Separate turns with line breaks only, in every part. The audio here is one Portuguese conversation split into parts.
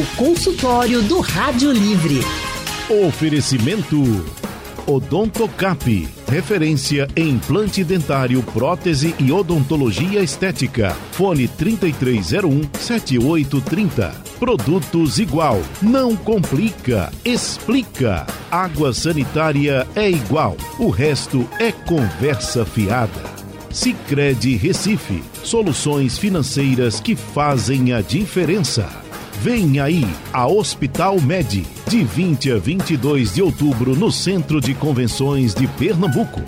O consultório do Rádio Livre.
Oferecimento Odontocap, referência em implante dentário, prótese e odontologia estética. Fone 3301 7830. Produtos igual, não complica, explica. Água sanitária é igual, o resto é conversa fiada. Sicredi Recife, soluções financeiras que fazem a diferença. Vem aí a Hospital Med, de 20 a 22 de outubro, no Centro de Convenções de Pernambuco.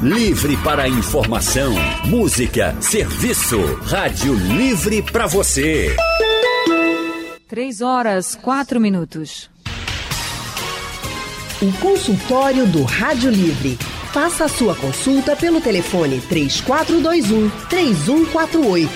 Livre para informação, música, serviço. Rádio Livre para você.
Três horas, quatro minutos.
O consultório do Rádio Livre. Faça a sua consulta pelo telefone 3421 3148.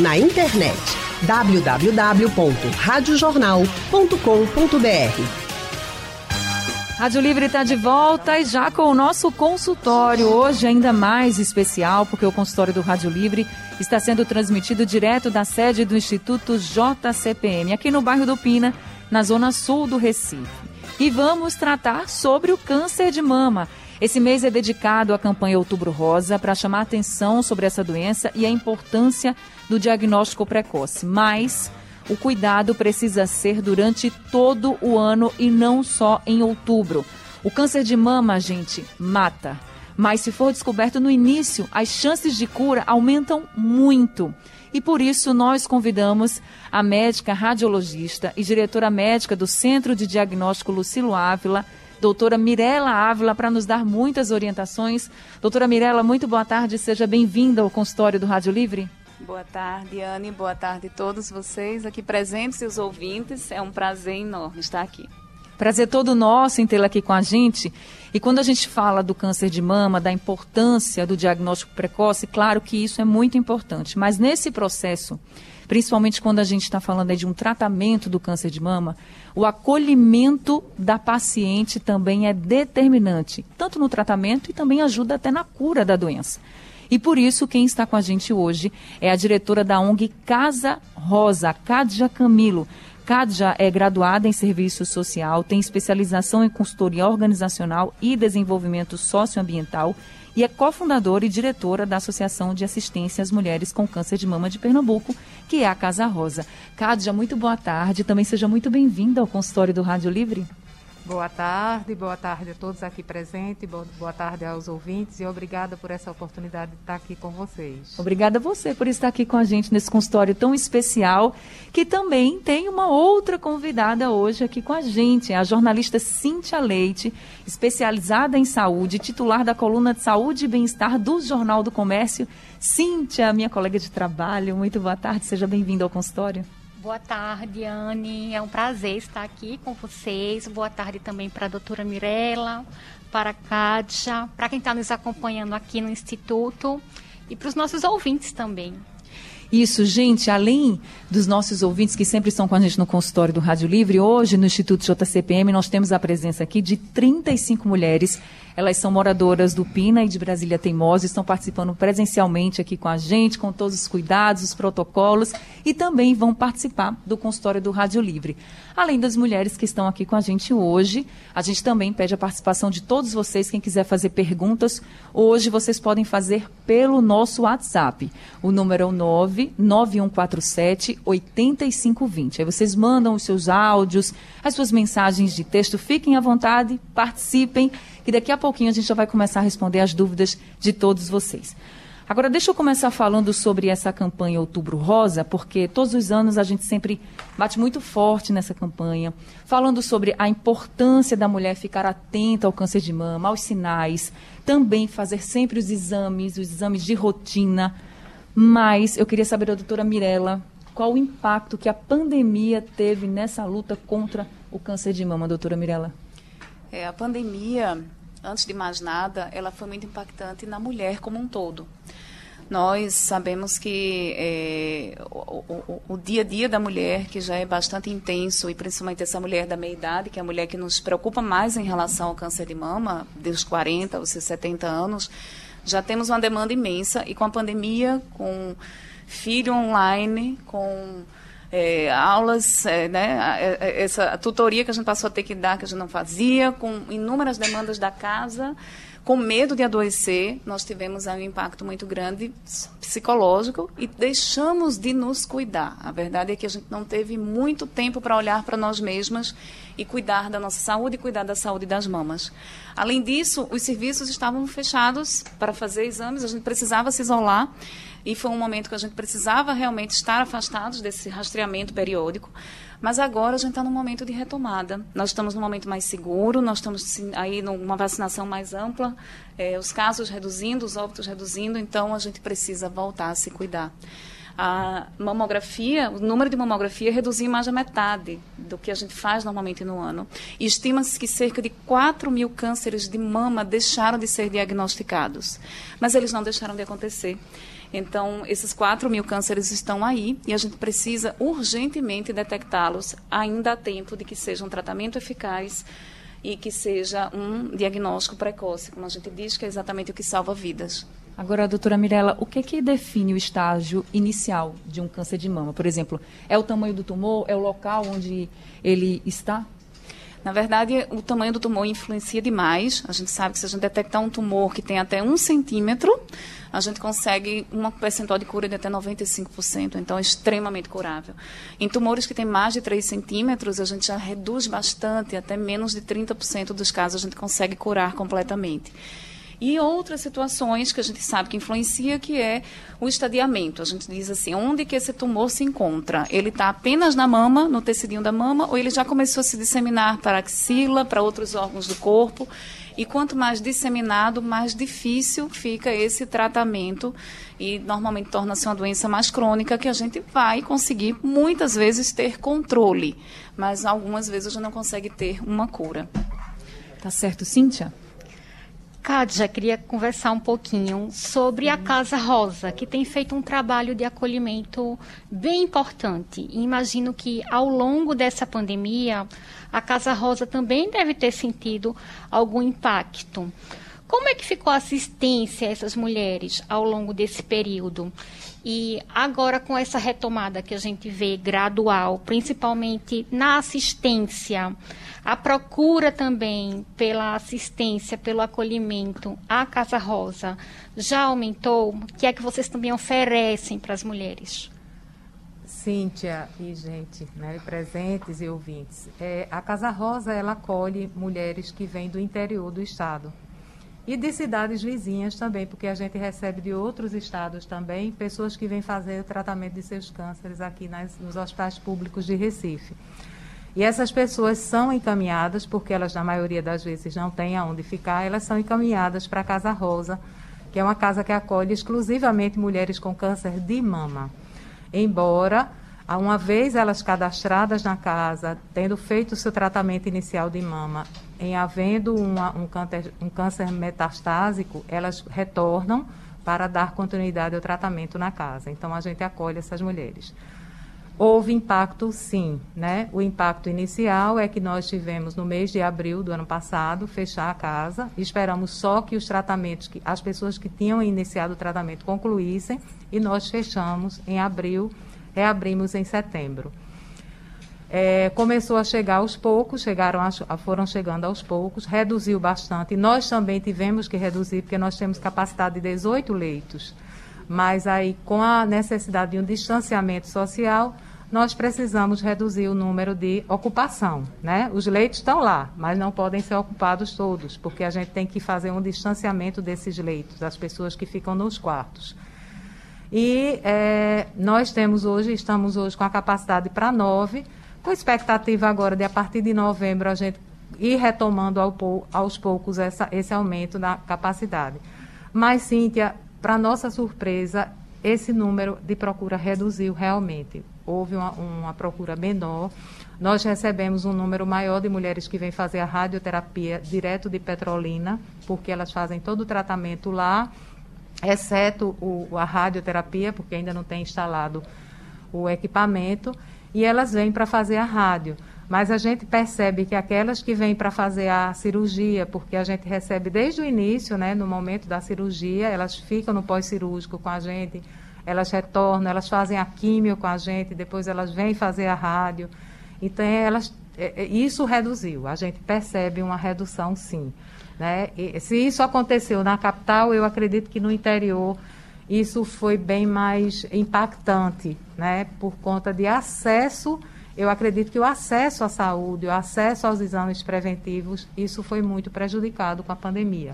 Na internet www.radiojornal.com.br.
Rádio Livre está de volta e já com o nosso consultório. Hoje ainda mais especial, porque o consultório do Rádio Livre está sendo transmitido direto da sede do Instituto JCPM, aqui no bairro do Pina, na zona sul do Recife. E vamos tratar sobre o câncer de mama. Esse mês é dedicado à campanha Outubro Rosa para chamar atenção sobre essa doença e a importância do diagnóstico precoce. Mas o cuidado precisa ser durante todo o ano e não só em outubro. O câncer de mama, gente, mata. Mas se for descoberto no início, as chances de cura aumentam muito. E por isso nós convidamos a médica radiologista e diretora médica do Centro de Diagnóstico Lucilo Ávila, doutora Mirela Ávila, para nos dar muitas orientações. Doutora Mirela, muito boa tarde, seja bem-vinda ao consultório do Rádio Livre.
Boa tarde, Anne. Boa tarde a todos vocês aqui presentes e os ouvintes. É um prazer enorme estar aqui.
Prazer todo nosso em tê-la aqui com a gente. E quando a gente fala do câncer de mama, da importância do diagnóstico precoce, claro que isso é muito importante. Mas nesse processo, principalmente quando a gente está falando de um tratamento do câncer de mama, o acolhimento da paciente também é determinante, tanto no tratamento e também ajuda até na cura da doença. E por isso, quem está com a gente hoje é a diretora da ONG Casa Rosa, Cádia Camilo. Cádia é graduada em serviço social, tem especialização em consultoria organizacional e desenvolvimento socioambiental e é cofundadora e diretora da Associação de Assistência às Mulheres com Câncer de Mama de Pernambuco, que é a Casa Rosa. Cádia, muito boa tarde. Também seja muito bem-vinda ao consultório do Rádio Livre.
Boa tarde, boa tarde a todos aqui presentes, boa tarde aos ouvintes e obrigada por essa oportunidade de estar aqui com vocês.
Obrigada a você por estar aqui com a gente nesse consultório tão especial, que também tem uma outra convidada hoje aqui com a gente, a jornalista Cíntia Leite, especializada em saúde, titular da coluna de saúde e bem-estar do Jornal do Comércio. Cíntia, minha colega de trabalho, muito boa tarde, seja bem-vinda ao consultório.
Boa tarde, Anne. É um prazer estar aqui com vocês. Boa tarde também para a doutora Mirella, para a Kátia, para quem está nos acompanhando aqui no Instituto e para os nossos ouvintes também.
Isso, gente, além dos nossos ouvintes que sempre estão com a gente no consultório do Rádio Livre, hoje no Instituto JCPM nós temos a presença aqui de 35 mulheres elas são moradoras do Pina e de Brasília Teimosa, estão participando presencialmente aqui com a gente, com todos os cuidados, os protocolos, e também vão participar do consultório do Rádio Livre. Além das mulheres que estão aqui com a gente hoje, a gente também pede a participação de todos vocês, quem quiser fazer perguntas, hoje vocês podem fazer pelo nosso WhatsApp. O número é o 99147 8520. Aí vocês mandam os seus áudios, as suas mensagens de texto, fiquem à vontade, participem que daqui a pouquinho a gente já vai começar a responder as dúvidas de todos vocês. Agora, deixa eu começar falando sobre essa campanha Outubro Rosa, porque todos os anos a gente sempre bate muito forte nessa campanha, falando sobre a importância da mulher ficar atenta ao câncer de mama, aos sinais, também fazer sempre os exames, os exames de rotina. Mas eu queria saber da doutora Mirella qual o impacto que a pandemia teve nessa luta contra o câncer de mama, doutora Mirella.
É, a pandemia, antes de mais nada, ela foi muito impactante na mulher como um todo. Nós sabemos que é, o, o, o, dia a dia da mulher, que já é bastante intenso, e principalmente essa mulher da meia-idade, que é a mulher que nos preocupa mais em relação ao câncer de mama, dos 40 aos 70 anos, já temos uma demanda imensa, e com a pandemia, com filho online, com é, aulas, é, né, essa tutoria que a gente passou a ter que dar, que a gente não fazia, com inúmeras demandas da casa, com medo de adoecer, nós tivemos aí um impacto muito grande psicológico e deixamos de nos cuidar. A verdade é que a gente não teve muito tempo para olhar para nós mesmas e cuidar da nossa saúde e cuidar da saúde das mamas. Além disso, os serviços estavam fechados para fazer exames, a gente precisava se isolar e foi um momento que a gente precisava realmente estar afastados desse rastreamento periódico. Mas agora a gente está num momento de retomada. Nós estamos num momento mais seguro, nós estamos aí numa vacinação mais ampla, é, os casos reduzindo, os óbitos reduzindo, então a gente precisa voltar a se cuidar. A mamografia, o número de mamografia reduziu mais da metade do que a gente faz normalmente no ano. E estima-se que cerca de 4 mil cânceres de mama deixaram de ser diagnosticados. Mas eles não deixaram de acontecer. Então, esses 4 mil cânceres estão aí e a gente precisa urgentemente detectá-los ainda a tempo de que seja um tratamento eficaz e que seja um diagnóstico precoce, como a gente diz, que é exatamente o que salva vidas.
Agora, doutora Mirella, o que, que define o estágio inicial de um câncer de mama? Por exemplo, é o tamanho do tumor? É o local onde ele está?
Na verdade, o tamanho do tumor influencia demais. A gente sabe que se a gente detectar um tumor que tem até um centímetro, a gente consegue uma percentual de cura de até 95%, então é extremamente curável. Em tumores que têm mais de 3 centímetros, a gente já reduz bastante, até menos de 30% dos casos a gente consegue curar completamente. E outras situações que a gente sabe que influencia, que é o estadiamento. A gente diz assim, onde que esse tumor se encontra? Ele está apenas na mama, no tecidinho da mama, ou ele já começou a se disseminar para a axila, para outros órgãos do corpo? E quanto mais disseminado, mais difícil fica esse tratamento e normalmente torna-se uma doença mais crônica que a gente vai conseguir muitas vezes ter controle, mas algumas vezes a gente não consegue ter uma cura.
Tá certo, Cíntia?
Cádia, queria conversar um pouquinho sobre a Casa Rosa, que tem feito um trabalho de acolhimento bem importante. E imagino que ao longo dessa pandemia, a Casa Rosa também deve ter sentido algum impacto. Como é que ficou a assistência a essas mulheres ao longo desse período? E agora, com essa retomada que a gente vê gradual, principalmente na assistência, a procura também pela assistência, pelo acolhimento à Casa Rosa já aumentou? O que é que vocês também oferecem para as mulheres?
Cíntia e gente, né, presentes e ouvintes, é, a Casa Rosa ela acolhe mulheres que vêm do interior do estado e de cidades vizinhas também, porque a gente recebe de outros estados também pessoas que vêm fazer o tratamento de seus cânceres aqui nas, nos hospitais públicos de Recife. E essas pessoas são encaminhadas, porque elas, na maioria das vezes, não têm aonde ficar, elas são encaminhadas para a Casa Rosa, que é uma casa que acolhe exclusivamente mulheres com câncer de mama. Embora, uma vez elas cadastradas na casa, tendo feito o seu tratamento inicial de mama, em havendo uma, um, câncer, um câncer metastásico, elas retornam para dar continuidade ao tratamento na casa. Então, a gente acolhe essas mulheres. Houve impacto, sim. Né? O impacto inicial é que nós tivemos no mês de abril do ano passado fechar a casa. Esperamos só que os tratamentos, que as pessoas que tinham iniciado o tratamento concluíssem e nós fechamos em abril, reabrimos em setembro. É, começou a chegar aos poucos, chegaram a, foram chegando aos poucos, reduziu bastante. Nós também tivemos que reduzir, porque nós temos capacidade de 18 leitos. Mas aí, com a necessidade de um distanciamento social, nós precisamos reduzir o número de ocupação. Né? Os leitos estão lá, mas não podem ser ocupados todos, porque a gente tem que fazer um distanciamento desses leitos, das pessoas que ficam nos quartos. E é, nós temos hoje, estamos hoje com a capacidade para nove, com expectativa agora de a partir de novembro a gente ir retomando ao, aos poucos essa, esse aumento da capacidade. Mas, Cíntia, para nossa surpresa, esse número de procura reduziu realmente. Houve uma, uma, procura menor. Nós recebemos um número maior de mulheres que vêm fazer a radioterapia direto de Petrolina, porque elas fazem todo o tratamento lá, exceto o, a radioterapia, porque ainda não tem instalado o equipamento, e elas vêm para fazer a rádio. Mas a gente percebe que aquelas que vêm para fazer a cirurgia, porque a gente recebe desde o início, né, no momento da cirurgia, elas ficam no pós-cirúrgico com a gente, elas retornam, elas fazem a químio com a gente, depois elas vêm fazer a rádio. Então, elas, é, é, isso reduziu, a gente percebe uma redução sim. Né? E, se isso aconteceu na capital, eu acredito que no interior isso foi bem mais impactante, né? por conta de acesso. Eu acredito que o acesso à saúde, o acesso aos exames preventivos, isso foi muito prejudicado com a pandemia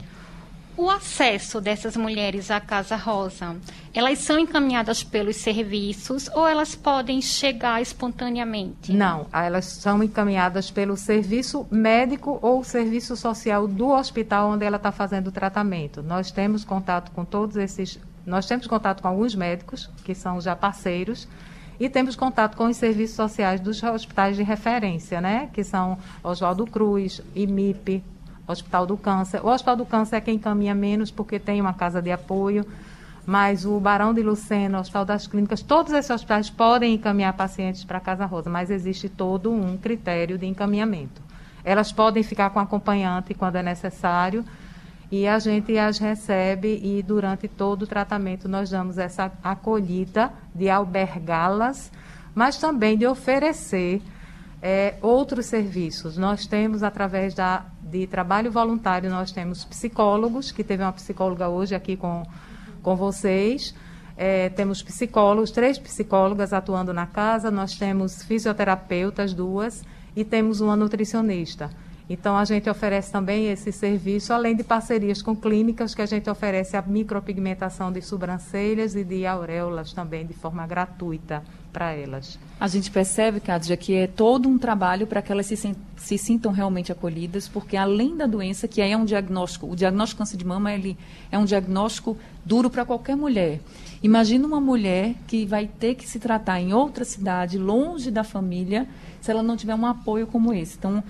o acesso dessas mulheres à Casa Rosa, elas são encaminhadas pelos serviços ou elas podem chegar espontaneamente?
Não, elas são encaminhadas pelo serviço médico ou serviço social do hospital onde ela está fazendo o tratamento. Nós temos contato com todos esses, nós temos contato com alguns médicos que são já parceiros e temos contato com os serviços sociais dos hospitais de referência, né? Que são Oswaldo Cruz, IMIP, Hospital do Câncer. O Hospital do Câncer é quem caminha menos porque tem uma casa de apoio, mas o Barão de Lucena, o Hospital das Clínicas, todos esses hospitais podem encaminhar pacientes para a Casa Rosa, mas existe todo um critério de encaminhamento. Elas podem ficar com acompanhante quando é necessário e a gente as recebe e durante todo o tratamento nós damos essa acolhida de albergá-las, mas também de oferecer é, outros serviços. Nós temos, através da, de trabalho voluntário, nós temos psicólogos, que teve uma psicóloga hoje aqui com, com vocês. É, temos psicólogos, três psicólogas atuando na casa, nós temos fisioterapeutas, duas, e temos uma nutricionista. Então, a gente oferece também esse serviço, além de parcerias com clínicas, que a gente oferece a micropigmentação de sobrancelhas e de auréolas também, de forma gratuita para elas.
A gente percebe, Cádia, que é todo um trabalho para que elas se, se, sintam realmente acolhidas, porque além da doença, que é um diagnóstico, o diagnóstico câncer de mama ele é um diagnóstico duro para qualquer mulher. Imagina uma mulher que vai ter que se tratar em outra cidade, longe da família, se ela não tiver um apoio como esse. Então,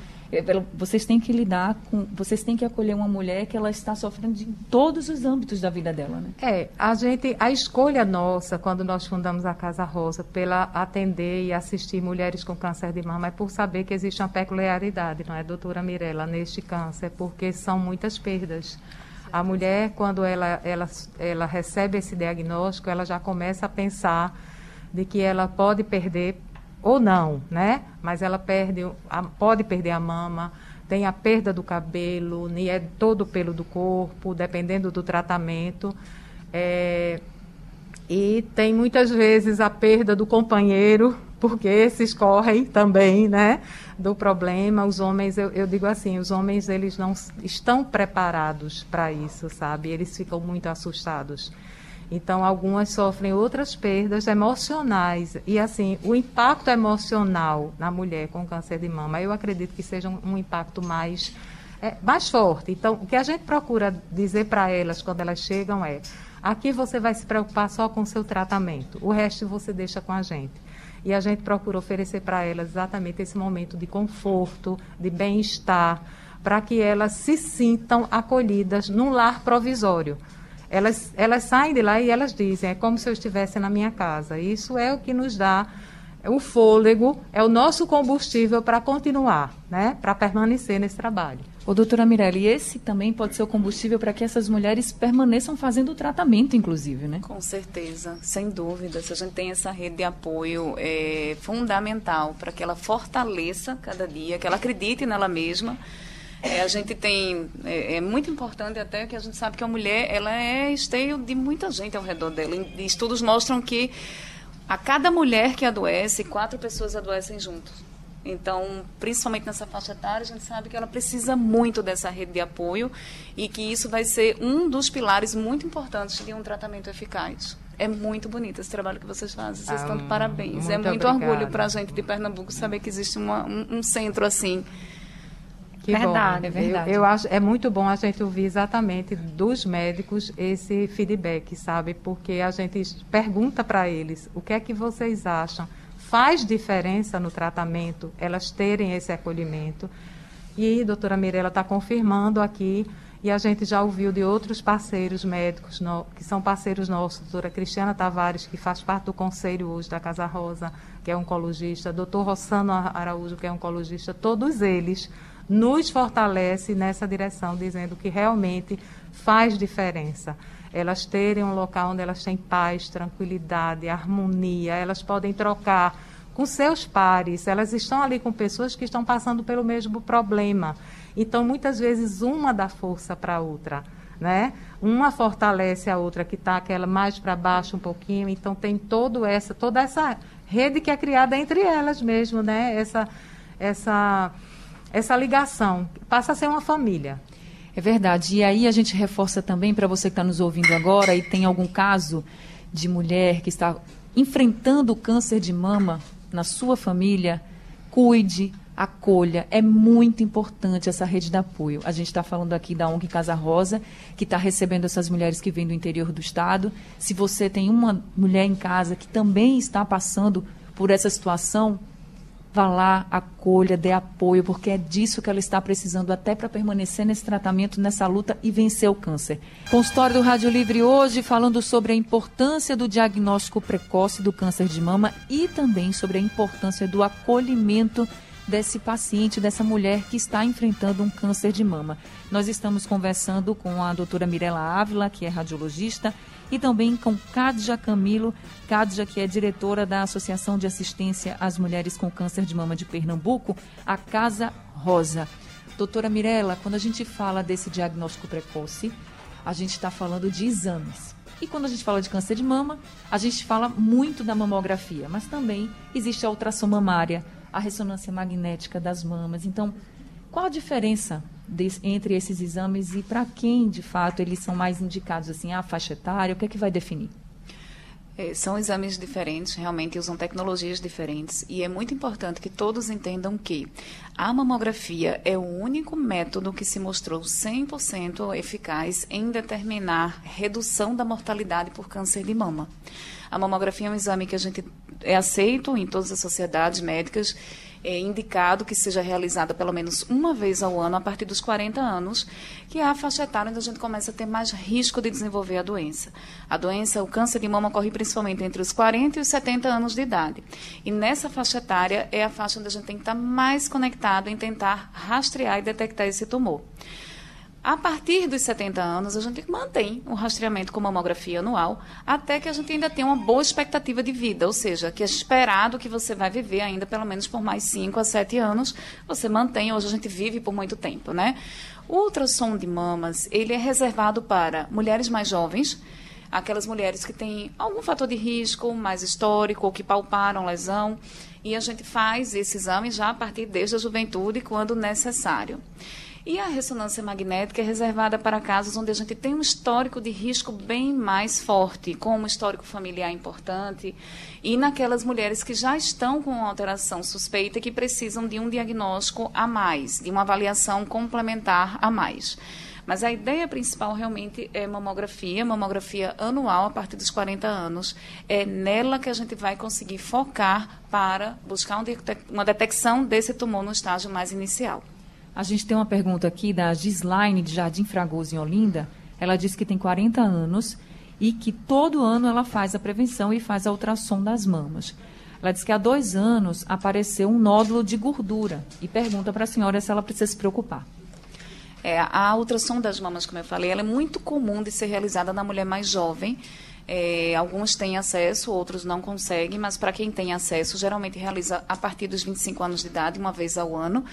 vocês têm que lidar com, vocês têm que acolher uma mulher que ela está sofrendo de todos os âmbitos da vida dela, né?
É, a gente, a escolha nossa quando nós fundamos a Casa Rosa pela atender e assistir mulheres com câncer de mama é por saber que existe uma peculiaridade, não é, doutora Mirella, neste câncer, porque são muitas perdas. A mulher, quando ela, ela, ela recebe esse diagnóstico, ela já começa a pensar de que ela pode perder ou não, né? Mas ela perde, pode perder a mama, tem a perda do cabelo, nem é todo o pelo do corpo, dependendo do tratamento. É, e tem muitas vezes a perda do companheiro, porque esses correm também, né, do problema. Os homens, eu, eu digo assim, os homens eles não estão preparados para isso, sabe? Eles ficam muito assustados. Então, algumas sofrem outras perdas emocionais. E, assim, o impacto emocional na mulher com câncer de mama, eu acredito que seja um, um impacto mais, é, mais forte. Então, o que a gente procura dizer para elas quando elas chegam é: aqui você vai se preocupar só com o seu tratamento, o resto você deixa com a gente. E a gente procura oferecer para elas exatamente esse momento de conforto, de bem-estar, para que elas se sintam acolhidas num lar provisório elas, elas saem de lá e elas dizem, é como se eu estivesse na minha casa. Isso é o que nos dá o fôlego, é o nosso combustível para continuar, né? para permanecer nesse trabalho.
Ô, doutora Mirelli, esse também pode ser o combustível para que essas mulheres permaneçam fazendo o tratamento, inclusive, né?
Com certeza, sem dúvida. Se a gente tem essa rede de apoio, é fundamental para que ela fortaleça cada dia, que ela acredite nela mesma é, a gente tem é, é, muito importante até que a gente sabe que a mulher ela é esteio de muita gente ao redor dela. Estudos mostram que a cada mulher que adoece, quatro pessoas adoecem juntos. Então, principalmente nessa faixa etária, a gente sabe que ela precisa muito dessa rede de apoio e que isso vai ser um dos pilares muito importantes de um tratamento eficaz. É muito bonito esse trabalho que vocês fazem. Vocês ah, estão de parabéns. Muito é muito obrigada. orgulho para a gente de Pernambuco saber que existe uma, um, um centro assim
que verdade, bom. é verdade. Eu, eu, acho é muito bom a gente ouvir exatamente dos médicos esse feedback, sabe? Porque a gente pergunta para eles o que é que vocês acham. Faz diferença no tratamento elas terem esse acolhimento? E a doutora Mirella está confirmando aqui, e a gente já ouviu de outros parceiros médicos, no, que são parceiros nossos, a doutora Cristiana Tavares, que faz parte do conselho hoje da Casa Rosa, que é oncologista, doutor Rossano Araújo, que é oncologista, todos eles nos fortalece nessa direção, dizendo que realmente faz diferença. elas terem um local onde elas têm paz, tranquilidade, harmonia, elas podem trocar com seus pares, elas estão ali com pessoas que estão passando pelo mesmo problema. Então, muitas vezes, uma dá força para a outra. Né? Uma fortalece a outra que está aquela mais para baixo um pouquinho, então tem todo essa, toda essa rede que é criada entre elas mesmo, né? Essa, essa, essa ligação passa a ser uma família.
É verdade. E aí a gente reforça também para você que está nos ouvindo agora e tem algum caso de mulher que está enfrentando o câncer de mama na sua família, cuide, acolha. É muito importante essa rede de apoio. A gente está falando aqui da ONG Casa Rosa, que está recebendo essas mulheres que vêm do interior do estado. Se você tem uma mulher em casa que também está passando por essa situação, vá lá, acolha, dê apoio, porque é disso que ela está precisando até para permanecer nesse tratamento, nessa luta e vencer o câncer. Consultório do Rádio Livre hoje falando sobre a importância do diagnóstico precoce do câncer de mama e também sobre a importância do acolhimento desse paciente, dessa mulher que está enfrentando um câncer de mama. Nós estamos conversando com a doutora Mirela Ávila, que é radiologista, e também com Kadja Camilo, Kadja, que é diretora da Associação de Assistência às Mulheres com Câncer de Mama de Pernambuco, a Casa Rosa. Doutora Mirela, quando a gente fala desse diagnóstico precoce, a gente está falando de exames. E quando a gente fala de câncer de mama, a gente fala muito da mamografia, mas também existe a ultrassom mamária, a ressonância magnética das mamas. Então, qual a diferença entre esses exames e para quem, de fato, eles são mais indicados? Assim, a faixa etária, o que é que vai definir?
É, são exames diferentes, realmente usam tecnologias diferentes e é muito importante que todos entendam que a mamografia é o único método que se mostrou 100% eficaz em determinar redução da mortalidade por câncer de mama. A mamografia é um exame que a gente é aceito em todas as sociedades médicas, é indicado que seja realizada pelo menos uma vez ao ano a partir dos 40 anos, que é a faixa etária onde a gente começa a ter mais risco de desenvolver a doença. A doença, o câncer de mama ocorre principalmente entre os 40 e os 70 anos de idade. E nessa faixa etária é a faixa onde a gente tem que estar mais conectado em tentar rastrear e detectar esse tumor. A partir dos 70 anos, a gente mantém o rastreamento com mamografia anual, até que a gente ainda tenha uma boa expectativa de vida, ou seja, que é esperado que você vai viver ainda pelo menos por mais 5 a 7 anos, você mantém, hoje a gente vive por muito tempo, né? O ultrassom de mamas, ele é reservado para mulheres mais jovens, aquelas mulheres que têm algum fator de risco mais histórico ou que palparam lesão, e a gente faz esse exame já a partir desde a juventude, quando necessário. E a ressonância magnética é reservada para casos onde a gente tem um histórico de risco bem mais forte, como um histórico familiar importante, e naquelas mulheres que já estão com alteração suspeita que precisam de um diagnóstico a mais, de uma avaliação complementar a mais. Mas a ideia principal realmente é mamografia, mamografia anual a partir dos 40 anos. É nela que a gente vai conseguir focar para buscar uma detecção desse tumor no estágio mais inicial.
A gente tem uma pergunta aqui da Gislaine de Jardim Fragoso, em Olinda. Ela diz que tem 40 anos e que todo ano ela faz a prevenção e faz a ultrassom das mamas. Ela diz que há dois anos apareceu um nódulo de gordura e pergunta para a senhora se ela precisa se preocupar.
É, a ultrassom das mamas, como eu falei, ela é muito comum de ser realizada na mulher mais jovem. É, alguns têm acesso, outros não conseguem, mas para quem tem acesso, geralmente realiza a partir dos 25 anos de idade, uma vez ao ano.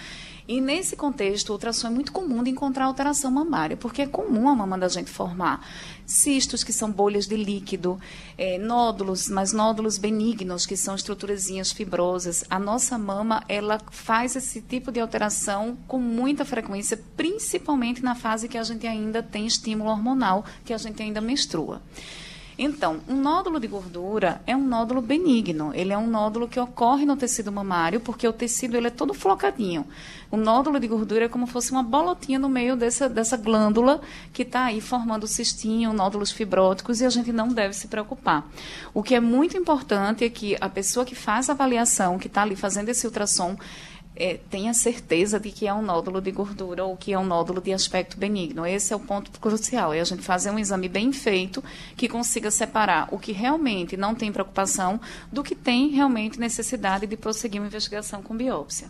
E nesse contexto, a ultrassom é muito comum de encontrar alteração mamária, porque é comum a mama da gente formar cistos, que são bolhas de líquido, é, nódulos, mas nódulos benignos, que são estruturazinhas fibrosas. A nossa mama, ela faz esse tipo de alteração com muita frequência, principalmente na fase que a gente ainda tem estímulo hormonal, que a gente ainda menstrua. Então, um nódulo de gordura é um nódulo benigno. Ele é um nódulo que ocorre no tecido mamário, porque o tecido ele é todo flocadinho. O nódulo de gordura é como se fosse uma bolotinha no meio dessa, dessa glândula que está aí formando cistinho, nódulos fibróticos, e a gente não deve se preocupar. O que é muito importante é que a pessoa que faz a avaliação, que está ali fazendo esse ultrassom, é, tenha certeza de que é um nódulo de gordura ou que é um nódulo de aspecto benigno. Esse é o ponto crucial, é a gente fazer um exame bem feito que consiga separar o que realmente não tem preocupação do que tem realmente necessidade de prosseguir uma investigação com biópsia.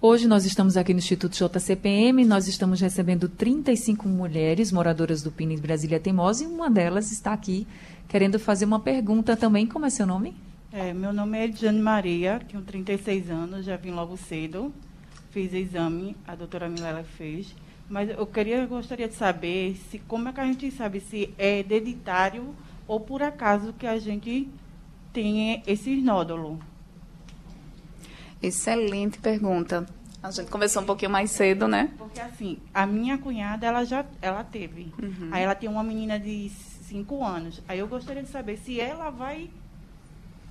Hoje nós estamos aqui no Instituto JCPM, nós estamos recebendo 35 mulheres moradoras do Pines Brasília Teimosa e uma delas está aqui querendo fazer uma pergunta também. Como é seu nome?
É, meu nome é Ediane Maria, tenho 36 anos, já vim logo cedo, fiz exame, a doutora Milela fez. Mas eu queria, gostaria de saber se como é que a gente sabe se é hereditário ou por acaso que a gente tem esses nódulos.
Excelente pergunta. A gente começou um pouquinho mais cedo, né?
Porque assim, a minha cunhada, ela já ela teve.
Uhum.
Aí ela tem uma menina de 5 anos. Aí eu gostaria de saber se ela vai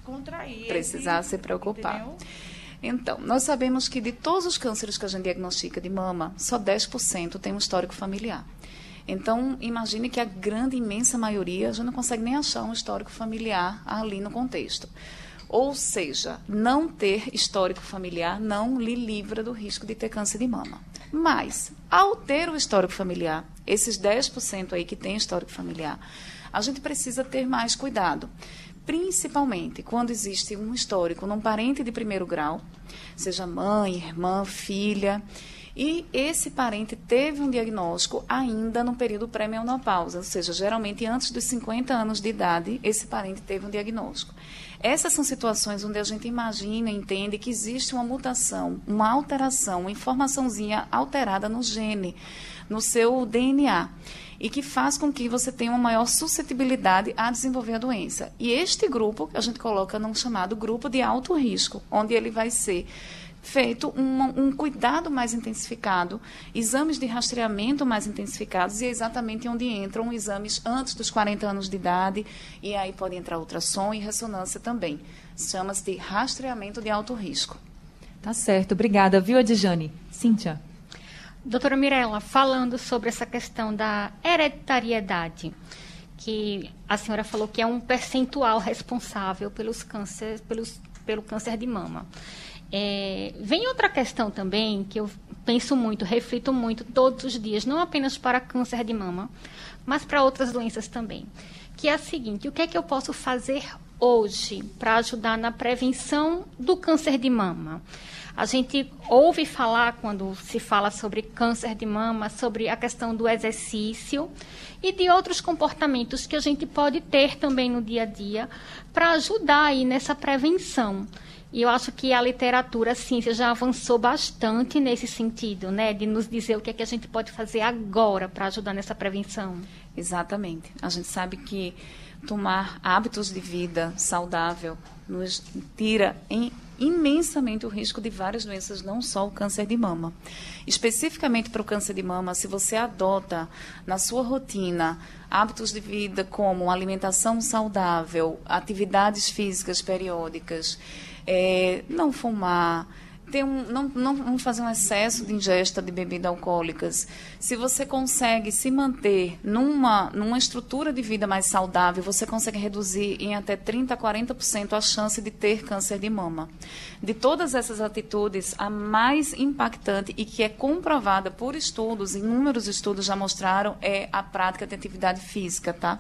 contrair.
Precisar
esse,
se preocupar.
entendeu?
Então, nós sabemos que de todos os cânceres que a gente diagnostica de mama, só 10% tem um histórico familiar. Então, imagine que a grande, imensa maioria já não consegue nem achar um histórico familiar ali no contexto. Ou seja, não ter histórico familiar não lhe livra do risco de ter câncer de mama. Mas, ao ter o histórico familiar, esses 10% aí que tem histórico familiar, a gente precisa ter mais cuidado. Principalmente quando existe um histórico num parente de primeiro grau, seja mãe, irmã, filha, e esse parente teve um diagnóstico ainda no período pré-menopausa, ou seja, geralmente antes dos 50 anos de idade, esse parente teve um diagnóstico. Essas são situações onde a gente imagina, entende que existe uma mutação, uma alteração, uma informaçãozinha alterada no gene, no seu DNA, e que faz com que você tenha uma maior suscetibilidade a desenvolver a doença. E este grupo, a gente coloca num chamado grupo de alto risco, onde ele vai ser feito um, um, cuidado mais intensificado, exames de rastreamento mais intensificados, e é exatamente onde entram exames antes dos 40 anos de idade, e aí pode entrar ultrassom e ressonância também. Chama-se de rastreamento de alto risco.
Tá certo, obrigada, viu, Adjane? Cíntia.
Doutora Mirella, falando sobre essa questão da hereditariedade, que a senhora falou que é um percentual responsável pelos cânceres, pelos, pelo câncer de mama. É, vem outra questão também que eu penso muito, reflito muito todos os dias, não apenas para câncer de mama, mas para outras doenças também. Que é a seguinte: o que é que eu posso fazer hoje para ajudar na prevenção do câncer de mama? A gente ouve falar, quando se fala sobre câncer de mama, sobre a questão do exercício e de outros comportamentos que a gente pode ter também no dia a dia para ajudar aí nessa prevenção. E eu acho que a literatura, a ciência já avançou bastante nesse sentido, né? De nos dizer o que é que a gente pode fazer agora para ajudar nessa prevenção.
Exatamente. A gente sabe que tomar hábitos de vida saudável nos tira em imensamente o risco de várias doenças, não só o câncer de mama. Especificamente para o câncer de mama, se você adota na sua rotina hábitos de vida como alimentação saudável, atividades físicas periódicas, é, não fumar, ter um, não, não, fazer um excesso de ingesta de bebidas alcoólicas. Se você consegue se manter numa, numa estrutura de vida mais saudável, você consegue reduzir em até 30% a 40% a chance de ter câncer de mama. De todas essas atitudes, a mais impactante e que é comprovada por estudos, inúmeros estudos já mostraram, é a prática de atividade física, tá?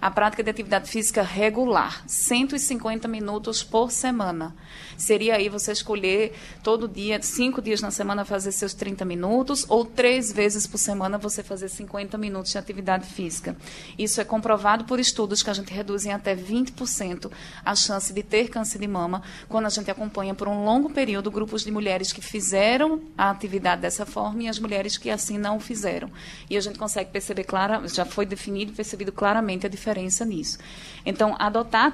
A prática de atividade física regular, 150 minutos por semana. Seria aí você escolher todo dia, cinco dias na semana, fazer seus 30 minutos, ou três vezes por semana você fazer 50 minutos de atividade física. Isso é comprovado por estudos que a gente reduz em até 20% a chance de ter câncer de mama quando a gente acompanha por um longo período grupos de mulheres que fizeram a atividade dessa forma e as mulheres que assim não fizeram. E a gente consegue perceber clara, já foi definido e percebido claramente a diferença diferença nisso. Então, adotar,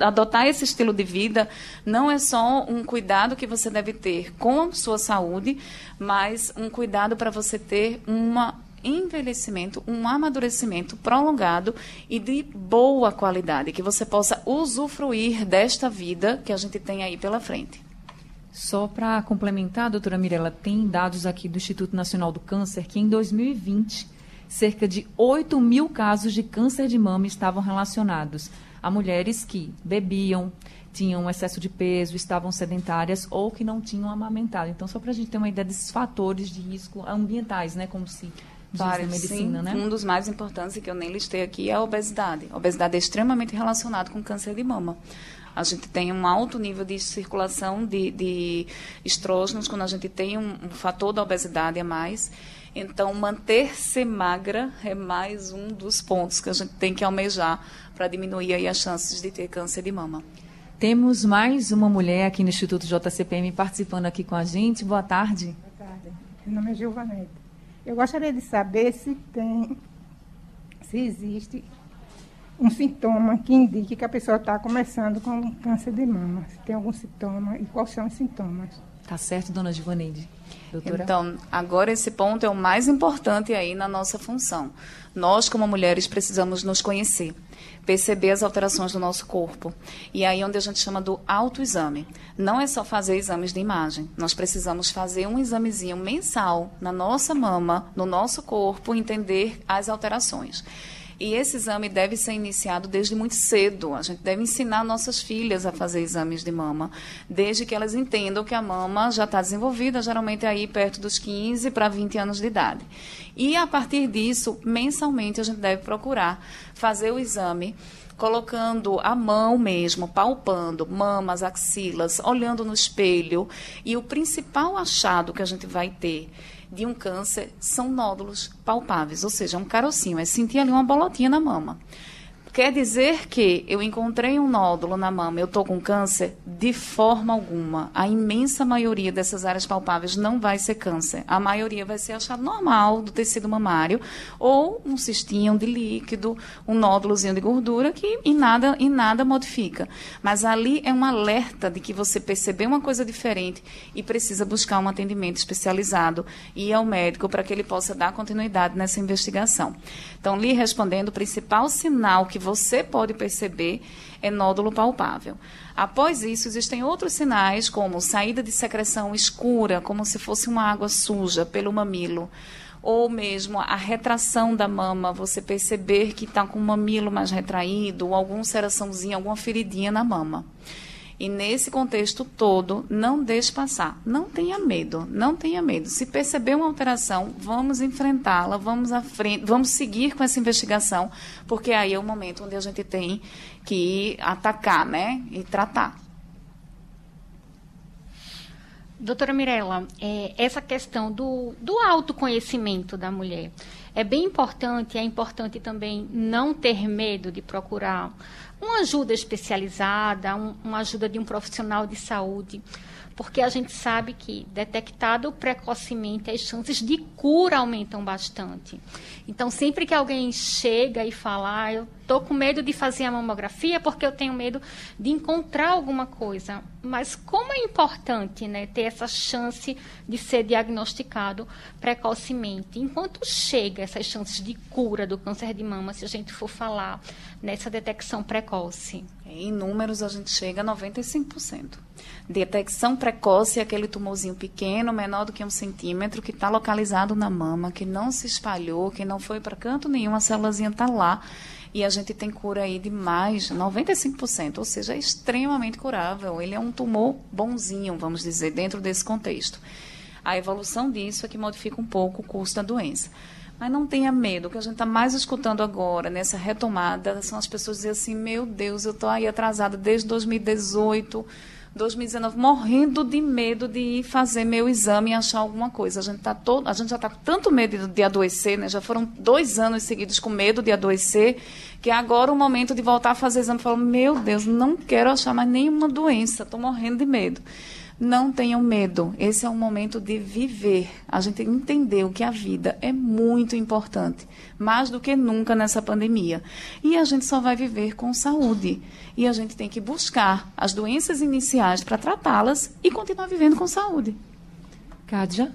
adotar esse estilo de vida não é só um cuidado que você deve ter com a sua saúde, mas um cuidado para você ter uma envelhecimento, um amadurecimento prolongado e de boa qualidade, que você possa usufruir desta vida que a gente tem aí pela frente.
Só para complementar, doutora Mirella, tem dados aqui do Instituto Nacional do Câncer que em 2020 cerca de 8 mil casos de câncer de mama estavam relacionados a mulheres que bebiam, tinham excesso de peso, estavam sedentárias ou que não tinham amamentado. Então, só para a gente ter uma ideia desses fatores de risco ambientais, né, como se
Vários,
na medicina,
sim.
né?
Um dos mais importantes que eu nem listei aqui é a obesidade. A obesidade é extremamente relacionada com câncer de mama. A gente tem um alto nível de circulação de, de estrógenos quando a gente tem um, um fator da obesidade a mais. Então, manter-se magra é mais um dos pontos que a gente tem que almejar para diminuir aí as chances de ter câncer de mama.
Temos mais uma mulher aqui no Instituto JCPM participando aqui com a gente. Boa tarde.
Boa tarde. Meu nome é Gilvanete. Eu gostaria de saber se tem, se existe um sintoma que indique que a pessoa está começando com câncer de mama. Se tem algum sintoma e quais são os sintomas.
Tá certo, dona Givaneide.
Doutora? Então, agora esse ponto é o mais importante aí na nossa função. Nós, como mulheres, precisamos nos conhecer, perceber as alterações do nosso corpo. E aí onde a gente chama do autoexame. Não é só fazer exames de imagem. Nós precisamos fazer um examezinho mensal na nossa mama, no nosso corpo, entender as alterações. E esse exame deve ser iniciado desde muito cedo. A gente deve ensinar nossas filhas a fazer exames de mama, desde que elas entendam que a mama já está desenvolvida, geralmente aí perto dos 15 para 20 anos de idade. E a partir disso, mensalmente, a gente deve procurar fazer o exame colocando a mão mesmo, palpando mamas, axilas, olhando no espelho. E o principal achado que a gente vai ter de um câncer são nódulos palpáveis, ou seja, um carocinho, é sentir ali uma bolotinha na mama. Quer dizer que eu encontrei um nódulo na mama, eu estou com câncer? De forma alguma. A imensa maioria dessas áreas palpáveis não vai ser câncer. A maioria vai ser achado normal do tecido mamário ou um cistinho de líquido, um nódulozinho de gordura que em nada, em nada modifica. Mas ali é um alerta de que você percebeu uma coisa diferente e precisa buscar um atendimento especializado e ir ao médico para que ele possa dar continuidade nessa investigação. Então, lhe respondendo, o principal sinal que você pode perceber é nódulo palpável. Após isso, existem outros sinais, como saída de secreção escura, como se fosse uma água suja pelo mamilo ou mesmo a retração da mama, você perceber que está com o mamilo mais retraído, ou alguma ulceraçãozinha, alguma feridinha na mama. E nesse contexto todo, não deixe passar. Não tenha medo, não tenha medo. Se perceber uma alteração, vamos enfrentá-la, vamos à frente, vamos seguir com essa investigação, porque aí é o momento onde a gente tem que atacar, né, e tratar.
Doutora Mirella, é, essa questão do, do autoconhecimento da mulher é bem importante. É importante também não ter medo de procurar uma ajuda especializada, um, uma ajuda de um profissional de saúde, porque a gente sabe que, detectado precocemente, as chances de cura aumentam bastante. Então, sempre que alguém chega e fala, ah, eu estou com medo de fazer a mamografia porque eu tenho medo de encontrar alguma coisa. Mas como é importante né, ter essa chance de ser diagnosticado precocemente? Enquanto chega essas chances de cura do câncer de mama, se a gente for falar nessa detecção precoce?
Em números, a gente chega a 95%. Detecção precoce é aquele tumorzinho pequeno, menor do que um centímetro, que está localizado na mama, que não se espalhou, que não foi para canto nenhum, a célulazinha está lá e a gente tem cura aí de mais 95%, ou seja, é extremamente curável. Ele é um tumor bonzinho, vamos dizer, dentro desse contexto. A evolução disso é que modifica um pouco o curso da doença. Mas não tenha medo, o que a gente está mais escutando agora, nessa retomada, são as pessoas dizendo assim, meu Deus, eu estou aí atrasada desde 2018 2019, morrendo de medo de ir fazer meu exame e achar alguma coisa. A gente, tá todo, a gente já está com tanto medo de adoecer, né? já foram dois anos seguidos com medo de adoecer, que agora o momento de voltar a fazer exame, eu falo, meu Deus, não quero achar mais nenhuma doença, estou morrendo de medo. Não tenham medo. Esse é o momento de viver. A gente entendeu que a vida é muito importante, mais do que nunca nessa pandemia. E a gente só vai viver com saúde. E a gente tem que buscar as doenças iniciais para tratá-las e continuar vivendo com saúde.
Kádia?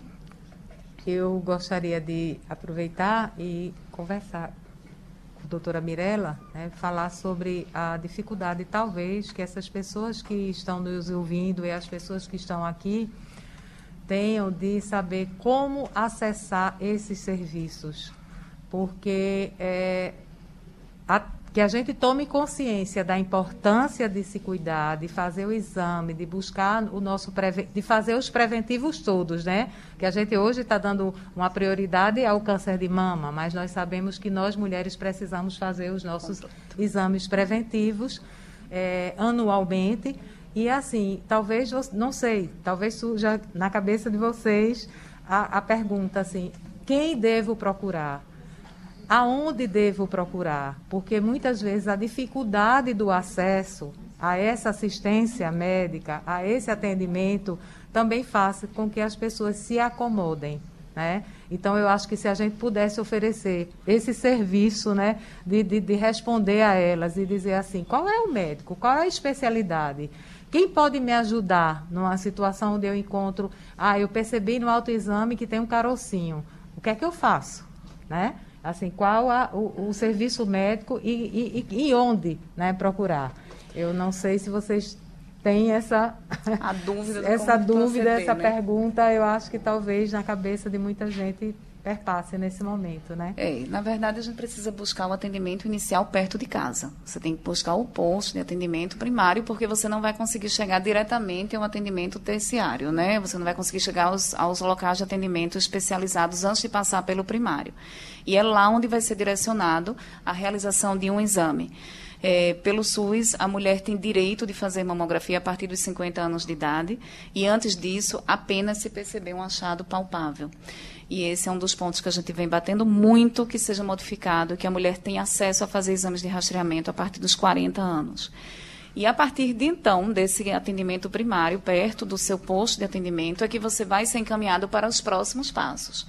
Eu gostaria de aproveitar e conversar doutora Mirella, né, falar sobre a dificuldade, talvez, que essas pessoas que estão nos ouvindo e as pessoas que estão aqui tenham de saber como acessar esses serviços. Porque é, a, que a gente tome consciência da importância de se cuidar, de fazer o exame, de buscar o nosso de fazer os preventivos todos, né? Que a gente hoje está dando uma prioridade ao câncer de mama, mas nós sabemos que nós mulheres precisamos fazer os nossos exames preventivos é, anualmente. E assim, talvez, não sei, talvez surja na cabeça de vocês a, a pergunta assim, quem devo procurar? Aonde devo procurar? Porque muitas vezes a dificuldade do acesso a essa assistência médica, a esse atendimento, também faz com que as pessoas se acomodem. Né? Então, eu acho que se a gente pudesse oferecer esse serviço né, de, de, de responder a elas e dizer assim: qual é o médico, qual é a especialidade? Quem pode me ajudar numa situação onde eu encontro, ah, eu percebi no autoexame que tem um carocinho, o que é que eu faço? Né? Assim, qual a, o, o, serviço médico e, e, e onde né, procurar? Eu não sei se vocês têm essa
a dúvida,
essa dúvida, essa né? pergunta. Eu acho que talvez na cabeça de muita gente perpasse nesse momento, né?
É, na verdade a gente precisa buscar o atendimento inicial perto de casa. Você tem que buscar o posto de atendimento primário, porque você não vai conseguir chegar diretamente a um atendimento terciário, né? Você não vai conseguir chegar aos, aos locais de atendimento especializados antes de passar pelo primário. E é lá onde vai ser direcionado a realização de um exame. É, pelo SUS, a mulher tem direito de fazer mamografia a partir dos 50 anos de idade e antes disso, apenas se perceber um achado palpável. E esse é um dos pontos que a gente vem batendo muito que seja modificado, que a mulher tenha acesso a fazer exames de rastreamento a partir dos 40 anos. E a partir de então, desse atendimento primário, perto do seu posto de atendimento, é que você vai ser encaminhado para os próximos passos.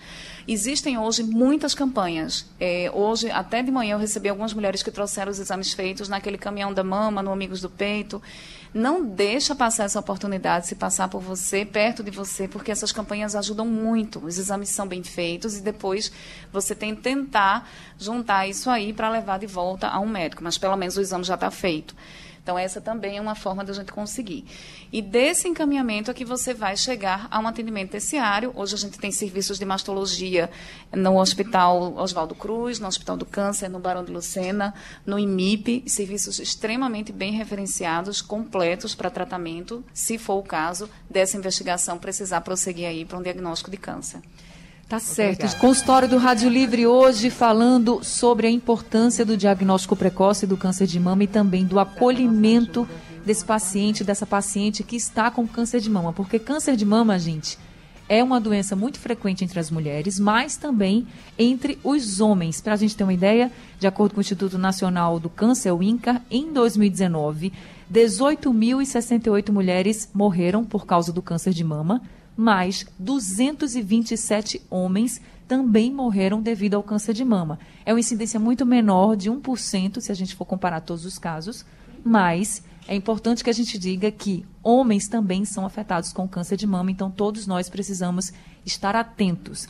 Existem hoje muitas campanhas. É, hoje, até de manhã, eu recebi algumas mulheres que trouxeram os exames feitos naquele caminhão da mama, no Amigos do Peito. Não deixa passar essa oportunidade, se passar por você, perto de você, porque essas campanhas ajudam muito. Os exames são bem feitos e depois você tem que tentar juntar isso aí para levar de volta a um médico, mas pelo menos o exame já está feito. Então, essa também é uma forma da gente conseguir. E desse encaminhamento é que você vai chegar a um atendimento terciário. Hoje a gente tem serviços de mastologia no Hospital Oswaldo Cruz, no Hospital do Câncer, no Barão de Lucena, no IMIP, serviços extremamente bem referenciados, completos para tratamento, se for o caso dessa investigação precisar prosseguir aí para um diagnóstico de câncer.
Tá certo. Obrigada. Consultório do Rádio Livre hoje falando sobre a importância do diagnóstico precoce do câncer de mama e também do acolhimento desse paciente, dessa paciente que está com câncer de mama. Porque câncer de mama, gente, é uma doença muito frequente entre as mulheres, mas também entre os homens. Para a gente ter uma ideia, de acordo com o Instituto Nacional do Câncer, o INCA, em 2019, 18.068 mulheres morreram por causa do câncer de mama mais 227 homens também morreram devido ao câncer de mama. É uma incidência muito menor de 1%, se a gente for comparar todos os casos, mas é importante que a gente diga que homens também são afetados com câncer de mama, então todos nós precisamos estar atentos.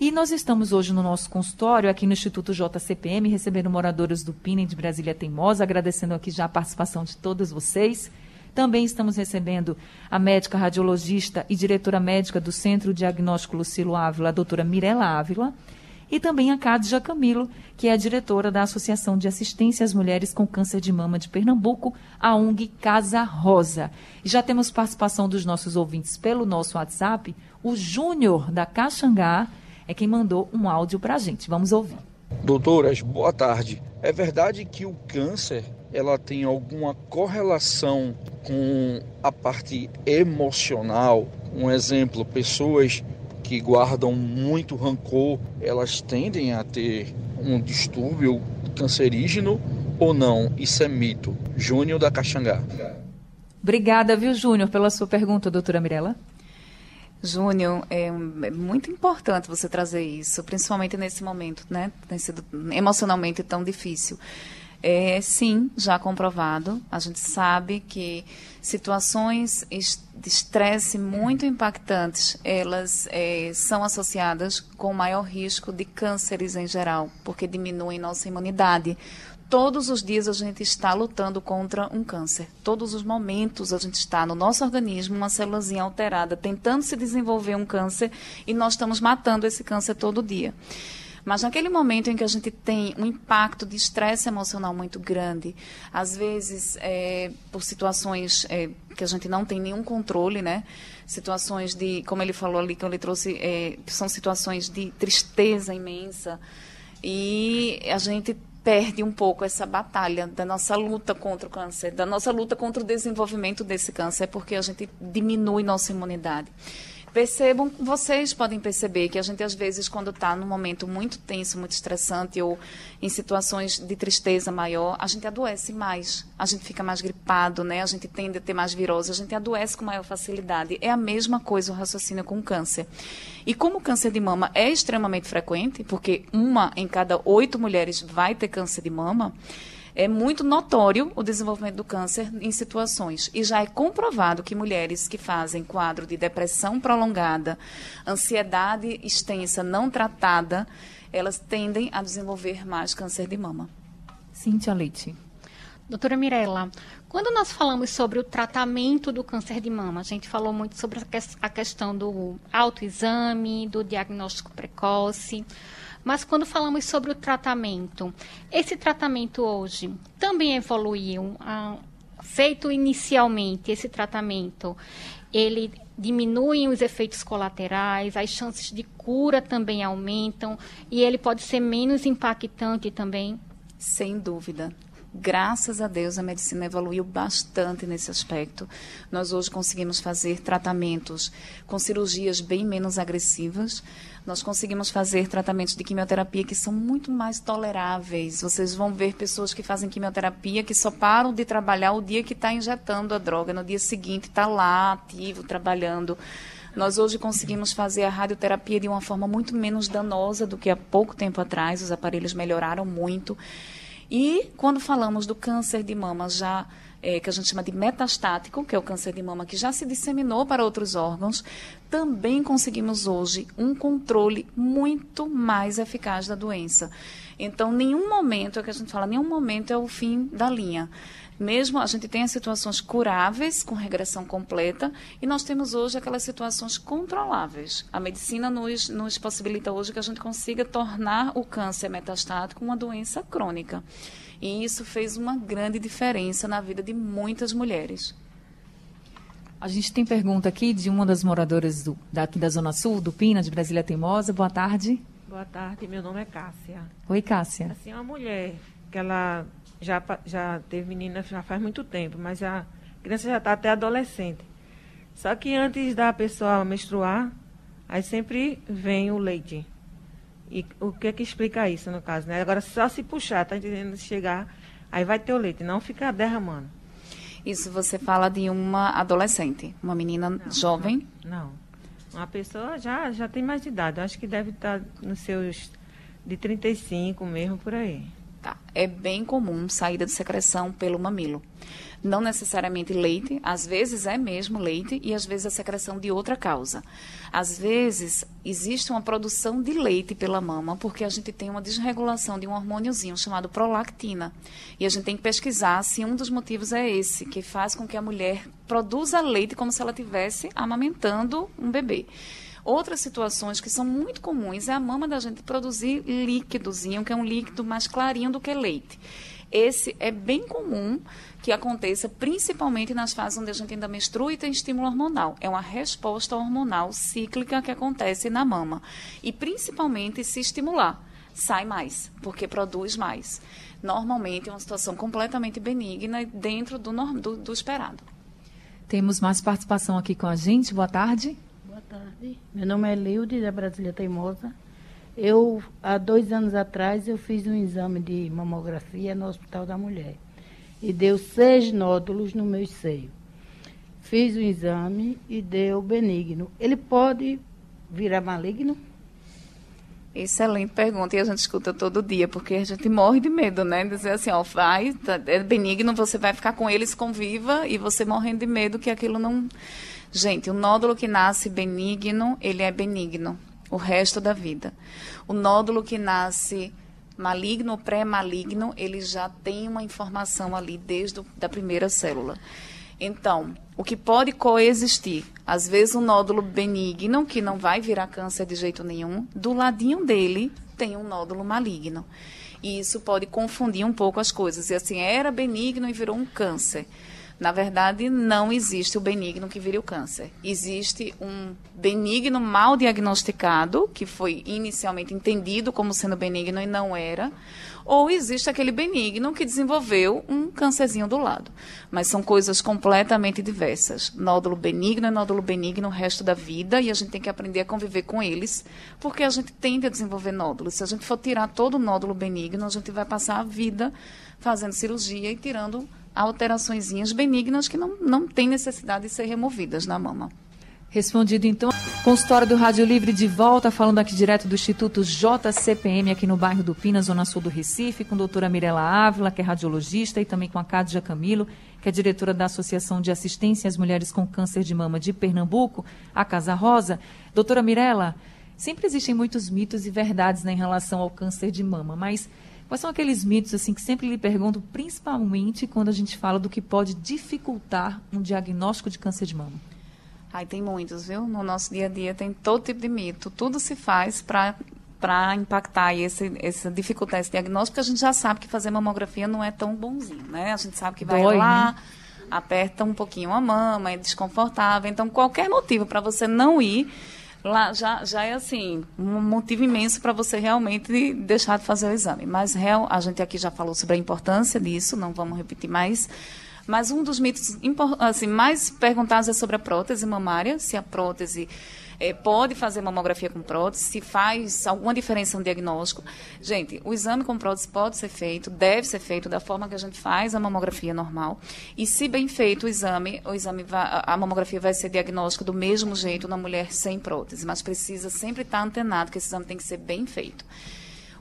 E nós estamos hoje no nosso consultório, aqui no Instituto JCPM, recebendo moradores do PINEM de Brasília Teimosa, agradecendo aqui já a participação de todos vocês. Também estamos recebendo a médica radiologista e diretora médica do Centro Diagnóstico Lucilo Ávila, a doutora Mirela Ávila, e também a Cádia Camilo, que é a diretora da Associação de Assistência às Mulheres com Câncer de Mama de Pernambuco, a ONG Casa Rosa. E já temos participação dos nossos ouvintes pelo nosso WhatsApp. O Júnior da Caxangá é quem mandou um áudio para a gente. Vamos ouvir.
Doutoras, boa tarde. É verdade que o câncer ela tem alguma correlação com a parte emocional. Um exemplo, pessoas que guardam muito rancor, elas tendem a ter um distúrbio cancerígeno ou não? Isso é mito. Júnior da Caxangá.
Obrigada, viu, Júnior, pela sua pergunta, doutora Mirella.
Júnior, é, é, muito importante você trazer isso, principalmente nesse momento, né? Tem sido emocionalmente tão difícil. É, sim, já comprovado. A gente sabe que situações de estresse muito impactantes, elas é, são associadas com maior risco de cânceres em geral, porque diminuem nossa imunidade. Todos os dias a gente está lutando contra um câncer. Todos os momentos a gente está no nosso organismo uma célulazinha alterada, tentando se desenvolver um câncer e nós estamos matando esse câncer todo dia. Mas naquele momento em que a gente tem um impacto de estresse emocional muito grande, às vezes é, por situações é, que a gente não tem nenhum controle, né? Situações de, como ele falou ali, que ele trouxe, é, são situações de tristeza imensa. E a gente perde um pouco essa batalha da nossa luta contra o câncer, da nossa luta contra o desenvolvimento desse câncer, porque a gente diminui nossa imunidade. Percebam, vocês podem perceber que a gente, às vezes, quando está num momento muito tenso, muito estressante, ou em situações de tristeza maior, a gente adoece mais, a gente fica mais gripado, né? a gente tende a ter mais virose, a gente adoece com maior facilidade. É a mesma coisa o raciocínio com câncer. E como o câncer de mama é extremamente frequente, porque uma em cada oito mulheres vai ter câncer de mama, é muito notório o desenvolvimento do câncer em situações. E já é comprovado que mulheres que fazem quadro de depressão prolongada, ansiedade extensa não tratada, elas tendem a desenvolver mais câncer de mama.
Cíntia Leite.
Doutora Mirella, quando nós falamos sobre o tratamento do câncer de mama, a gente falou muito sobre a questão do autoexame, do diagnóstico precoce. Mas quando falamos sobre o tratamento, esse tratamento hoje também evoluiu. Ah, feito inicialmente esse tratamento, ele diminui os efeitos colaterais, as chances de cura também aumentam e ele pode ser menos impactante também?
Sem dúvida. Graças a Deus, a medicina evoluiu bastante nesse aspecto. Nós hoje conseguimos fazer tratamentos com cirurgias bem menos agressivas. Nós conseguimos fazer tratamentos de quimioterapia que são muito mais toleráveis. Vocês vão ver pessoas que fazem quimioterapia que só param de trabalhar o dia que está injetando a droga. No dia seguinte está lá, ativo, trabalhando. Nós hoje conseguimos fazer a radioterapia de uma forma muito menos danosa do que há pouco tempo atrás. Os aparelhos melhoraram muito. E quando falamos do câncer de mama já é, que a gente chama de metastático, que é o câncer de mama que já se disseminou para outros órgãos, também conseguimos hoje um controle muito mais eficaz da doença. Então, nenhum momento, é que a gente fala, nenhum momento é o fim da linha. Mesmo a gente tem as situações curáveis, com regressão completa, e nós temos hoje aquelas situações controláveis. A medicina nos, nos possibilita hoje que a gente consiga tornar o câncer metastático uma doença crônica. E isso fez uma grande diferença na vida de muitas mulheres.
A gente tem pergunta aqui de uma das moradoras do, daqui da Zona Sul, do Pina, de Brasília Teimosa. Boa tarde.
Boa tarde, meu nome é Cássia.
Oi, Cássia.
Assim, uma mulher que ela já, já teve menina já faz muito tempo, mas a criança já está até adolescente. Só que antes da pessoa menstruar, aí sempre vem o leite. E o que é que explica isso, no caso, né? Agora, só se puxar, tá entendendo? Chegar, aí vai ter o leite, não fica derramando.
Isso você fala de uma adolescente, uma menina
não,
jovem?
Não, não. Uma pessoa já, já tem mais de idade. Eu acho que deve estar nos seus de 35 mesmo, por aí.
Tá. É bem comum saída de secreção pelo mamilo. Não necessariamente leite, às vezes é mesmo leite e às vezes a secreção de outra causa. Às vezes existe uma produção de leite pela mama porque a gente tem uma desregulação de um hormôniozinho chamado prolactina. E a gente tem que pesquisar se um dos motivos é esse, que faz com que a mulher produza leite como se ela estivesse amamentando um bebê. Outras situações que são muito comuns é a mama da gente produzir líquidozinho, que é um líquido mais clarinho do que leite. Esse é bem comum que aconteça principalmente nas fases onde a gente ainda menstrua e tem estímulo hormonal. É uma resposta hormonal cíclica que acontece na mama. E principalmente se estimular, sai mais, porque produz mais. Normalmente é uma situação completamente benigna dentro do, do, do esperado.
Temos mais participação aqui com a gente. Boa tarde
tarde. Meu nome é Lilde, da Brasília Teimosa. Eu, há dois anos atrás, eu fiz um exame de mamografia no Hospital da Mulher. E deu seis nódulos no meu seio. Fiz o exame e deu benigno. Ele pode virar maligno?
Excelente pergunta, e a gente escuta todo dia, porque a gente morre de medo, né? Dizer assim, ó, vai, tá, é benigno, você vai ficar com eles, conviva, e você morrendo de medo que aquilo não Gente, o nódulo que nasce benigno, ele é benigno o resto da vida. O nódulo que nasce maligno ou pré-maligno, ele já tem uma informação ali desde a primeira célula. Então, o que pode coexistir? Às vezes um nódulo benigno, que não vai virar câncer de jeito nenhum, do ladinho dele tem um nódulo maligno. E isso pode confundir um pouco as coisas. E assim, era benigno e virou um câncer. Na verdade, não existe o benigno que vire o câncer. Existe um benigno mal diagnosticado, que foi inicialmente entendido como sendo benigno e não era, ou existe aquele benigno que desenvolveu um câncerzinho do lado. Mas são coisas completamente diversas. Nódulo benigno é nódulo benigno o resto da vida e a gente tem que aprender a conviver com eles, porque a gente tende a desenvolver nódulos. Se a gente for tirar todo o nódulo benigno, a gente vai passar a vida fazendo cirurgia e tirando alterações benignas que não, não têm necessidade de ser removidas na mama.
Respondido então, consultório do Rádio Livre de volta, falando aqui direto do Instituto JCPM, aqui no bairro do Pina, Zona Sul do Recife, com a doutora Mirela Ávila, que é radiologista, e também com a Cádia Camilo, que é diretora da Associação de Assistência às Mulheres com Câncer de Mama de Pernambuco, a Casa Rosa. Doutora Mirela, sempre existem muitos mitos e verdades né, em relação ao câncer de mama, mas Quais são aqueles mitos assim que sempre lhe pergunto, principalmente quando a gente fala do que pode dificultar um diagnóstico de câncer de mama?
Ai, tem muitos, viu? No nosso dia a dia tem todo tipo de mito. Tudo se faz para para impactar esse, esse dificultar esse diagnóstico, porque a gente já sabe que fazer mamografia não é tão bonzinho, né? A gente sabe que vai Dói, lá, né? aperta um pouquinho a mama, é desconfortável. Então, qualquer motivo para você não ir lá já, já é assim, um motivo imenso para você realmente deixar de fazer o exame. Mas real, a gente aqui já falou sobre a importância disso, não vamos repetir mais. Mas um dos mitos assim, mais perguntados é sobre a prótese mamária, se a prótese é, pode fazer mamografia com prótese, se faz alguma diferença no diagnóstico. Gente, o exame com prótese pode ser feito, deve ser feito da forma que a gente faz a mamografia normal. E se bem feito o exame, o exame vai, a mamografia vai ser diagnóstico do mesmo jeito na mulher sem prótese, mas precisa sempre estar antenado que esse exame tem que ser bem feito.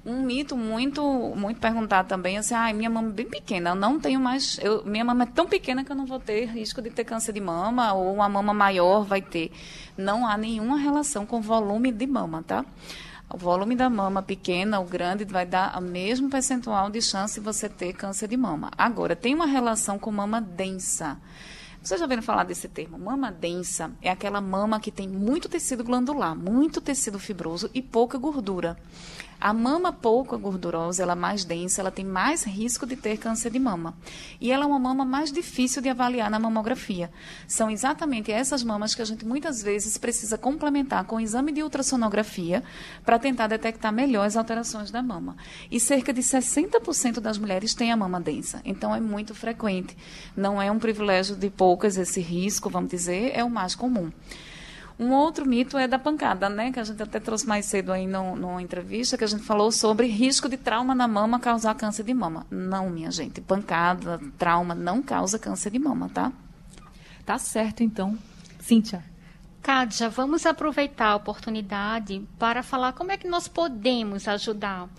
Um mito muito muito perguntado também, assim, ah, minha mama é bem pequena, eu não tenho mais, eu, minha mama é tão pequena que eu não vou ter risco de ter câncer de mama, ou uma mama maior vai ter. Não há nenhuma relação com volume de mama, tá? O volume da mama pequena ou grande vai dar o mesmo percentual de chance de você ter câncer de mama. Agora, tem uma relação com mama densa. Vocês já ouviram falar desse termo? Mama densa é aquela mama que tem muito tecido glandular, muito tecido fibroso e pouca gordura. A mama pouco gordurosa, ela é mais densa, ela tem mais risco de ter câncer de mama. E ela é uma mama mais difícil de avaliar na mamografia. São exatamente essas mamas que a gente muitas vezes precisa complementar com o exame de ultrassonografia para tentar detectar melhor as alterações da mama. E cerca de 60% das mulheres têm a mama densa. Então é muito frequente. Não é um privilégio de poucas esse risco, vamos dizer, é o mais comum. Um outro mito é da pancada, né? Que a gente até trouxe mais cedo aí no, numa entrevista, que a gente falou sobre risco de trauma na mama causar câncer de mama. Não, minha gente. Pancada, trauma não causa câncer de mama, tá?
Tá certo, então. Cíntia.
Kádia, vamos aproveitar a oportunidade para falar como é que nós podemos ajudar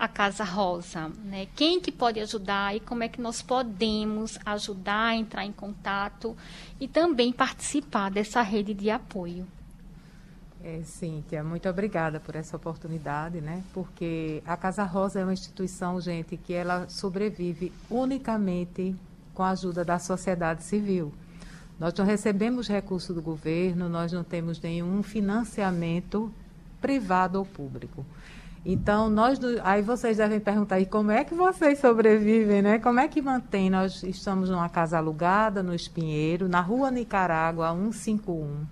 a Casa Rosa, né? Quem que pode ajudar e como é que nós podemos ajudar, entrar em contato e também participar dessa rede de apoio.
É, Cíntia, muito obrigada por essa oportunidade, né? Porque a Casa Rosa é uma instituição, gente, que ela sobrevive unicamente com a ajuda da sociedade civil. Nós não recebemos recurso do governo, nós não temos nenhum financiamento privado ou público. Então, nós, aí vocês devem perguntar, e como é que vocês sobrevivem, né? Como é que mantém? Nós estamos numa casa alugada, no Espinheiro, na rua Nicarágua, 151.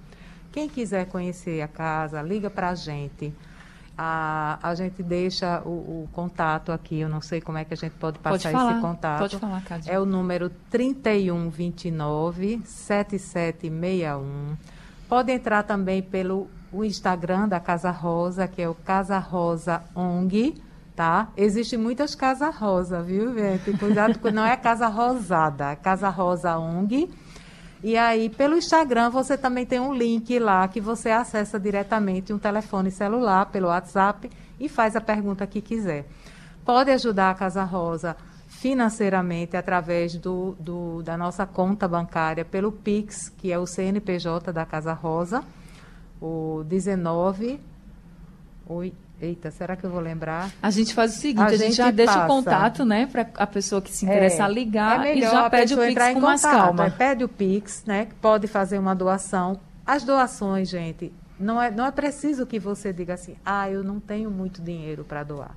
Quem quiser conhecer a casa, liga para a gente. A, a gente deixa o, o, contato aqui, eu não sei como é que a gente pode passar
pode
esse contato.
Pode falar, Cádia.
É o número 3129 7761. Pode entrar também pelo o Instagram da Casa Rosa, que é o Casa Rosa ONG, tá? Existem muitas Casa Rosa, viu, gente? Cuidado, não é Casa Rosada, é Casa Rosa ONG. E aí, pelo Instagram, você também tem um link lá que você acessa diretamente um telefone celular pelo WhatsApp e faz a pergunta que quiser. Pode ajudar a Casa Rosa financeiramente através do, do, da nossa conta bancária pelo Pix, que é o CNPJ da Casa Rosa o 19. Oi, eita, será que eu vou lembrar?
A gente faz o seguinte, a, a gente, já deixa passa. o contato, né, para a pessoa que se interessar é, ligar é e já pede o Pix com mais calma. É,
pede o Pix, né, que pode fazer uma doação. As doações, gente, não é, não é preciso que você diga assim, ah, eu não tenho muito dinheiro para doar.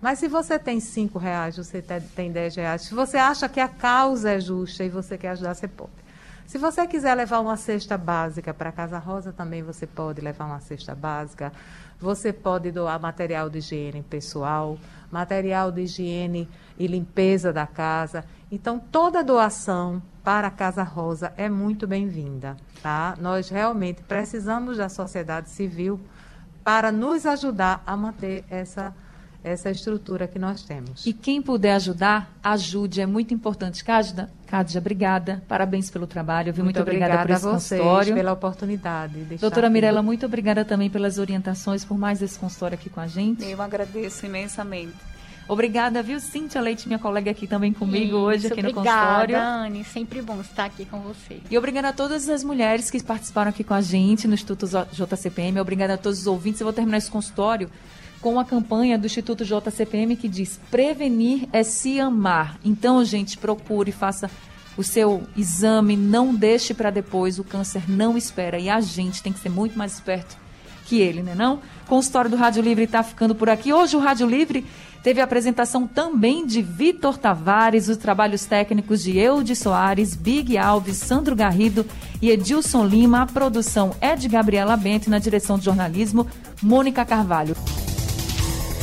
Mas se você tem cinco reais, você tem dez reais, se você acha que a causa é justa e você quer ajudar, você pode. Se você quiser levar uma cesta básica para a Casa Rosa, também você pode levar uma cesta básica. Você pode doar material de higiene pessoal, material de higiene e limpeza da casa. Então, toda doação para a Casa Rosa é muito bem-vinda, tá? Nós realmente precisamos da sociedade civil para nos ajudar a manter essa essa estrutura que nós temos.
E quem puder ajudar, ajude. É muito importante. Cádia, Cádia obrigada. Parabéns pelo trabalho. Viu? Muito, muito obrigada, obrigada por esse consultório.
pela oportunidade.
Doutora Mirella, muito obrigada também pelas orientações, por mais esse consultório aqui com a gente.
Eu agradeço imensamente.
Obrigada, viu, Cíntia Leite, minha colega aqui também comigo Isso, hoje aqui no consultório.
Obrigada, Anne. Sempre bom estar aqui com você.
E obrigada a todas as mulheres que participaram aqui com a gente no Instituto JCPM. Obrigada a todos os ouvintes. Eu vou terminar esse consultório com a campanha do Instituto JCPM que diz: prevenir é se amar. Então, gente, procure, faça o seu exame, não deixe para depois, o câncer não espera e a gente tem que ser muito mais esperto que ele, né não? Com o história do Rádio Livre está ficando por aqui. Hoje o Rádio Livre teve a apresentação também de Vitor Tavares, os trabalhos técnicos de Eude Soares, Big Alves, Sandro Garrido e Edilson Lima. A produção é de Gabriela Bento na direção de jornalismo, Mônica Carvalho.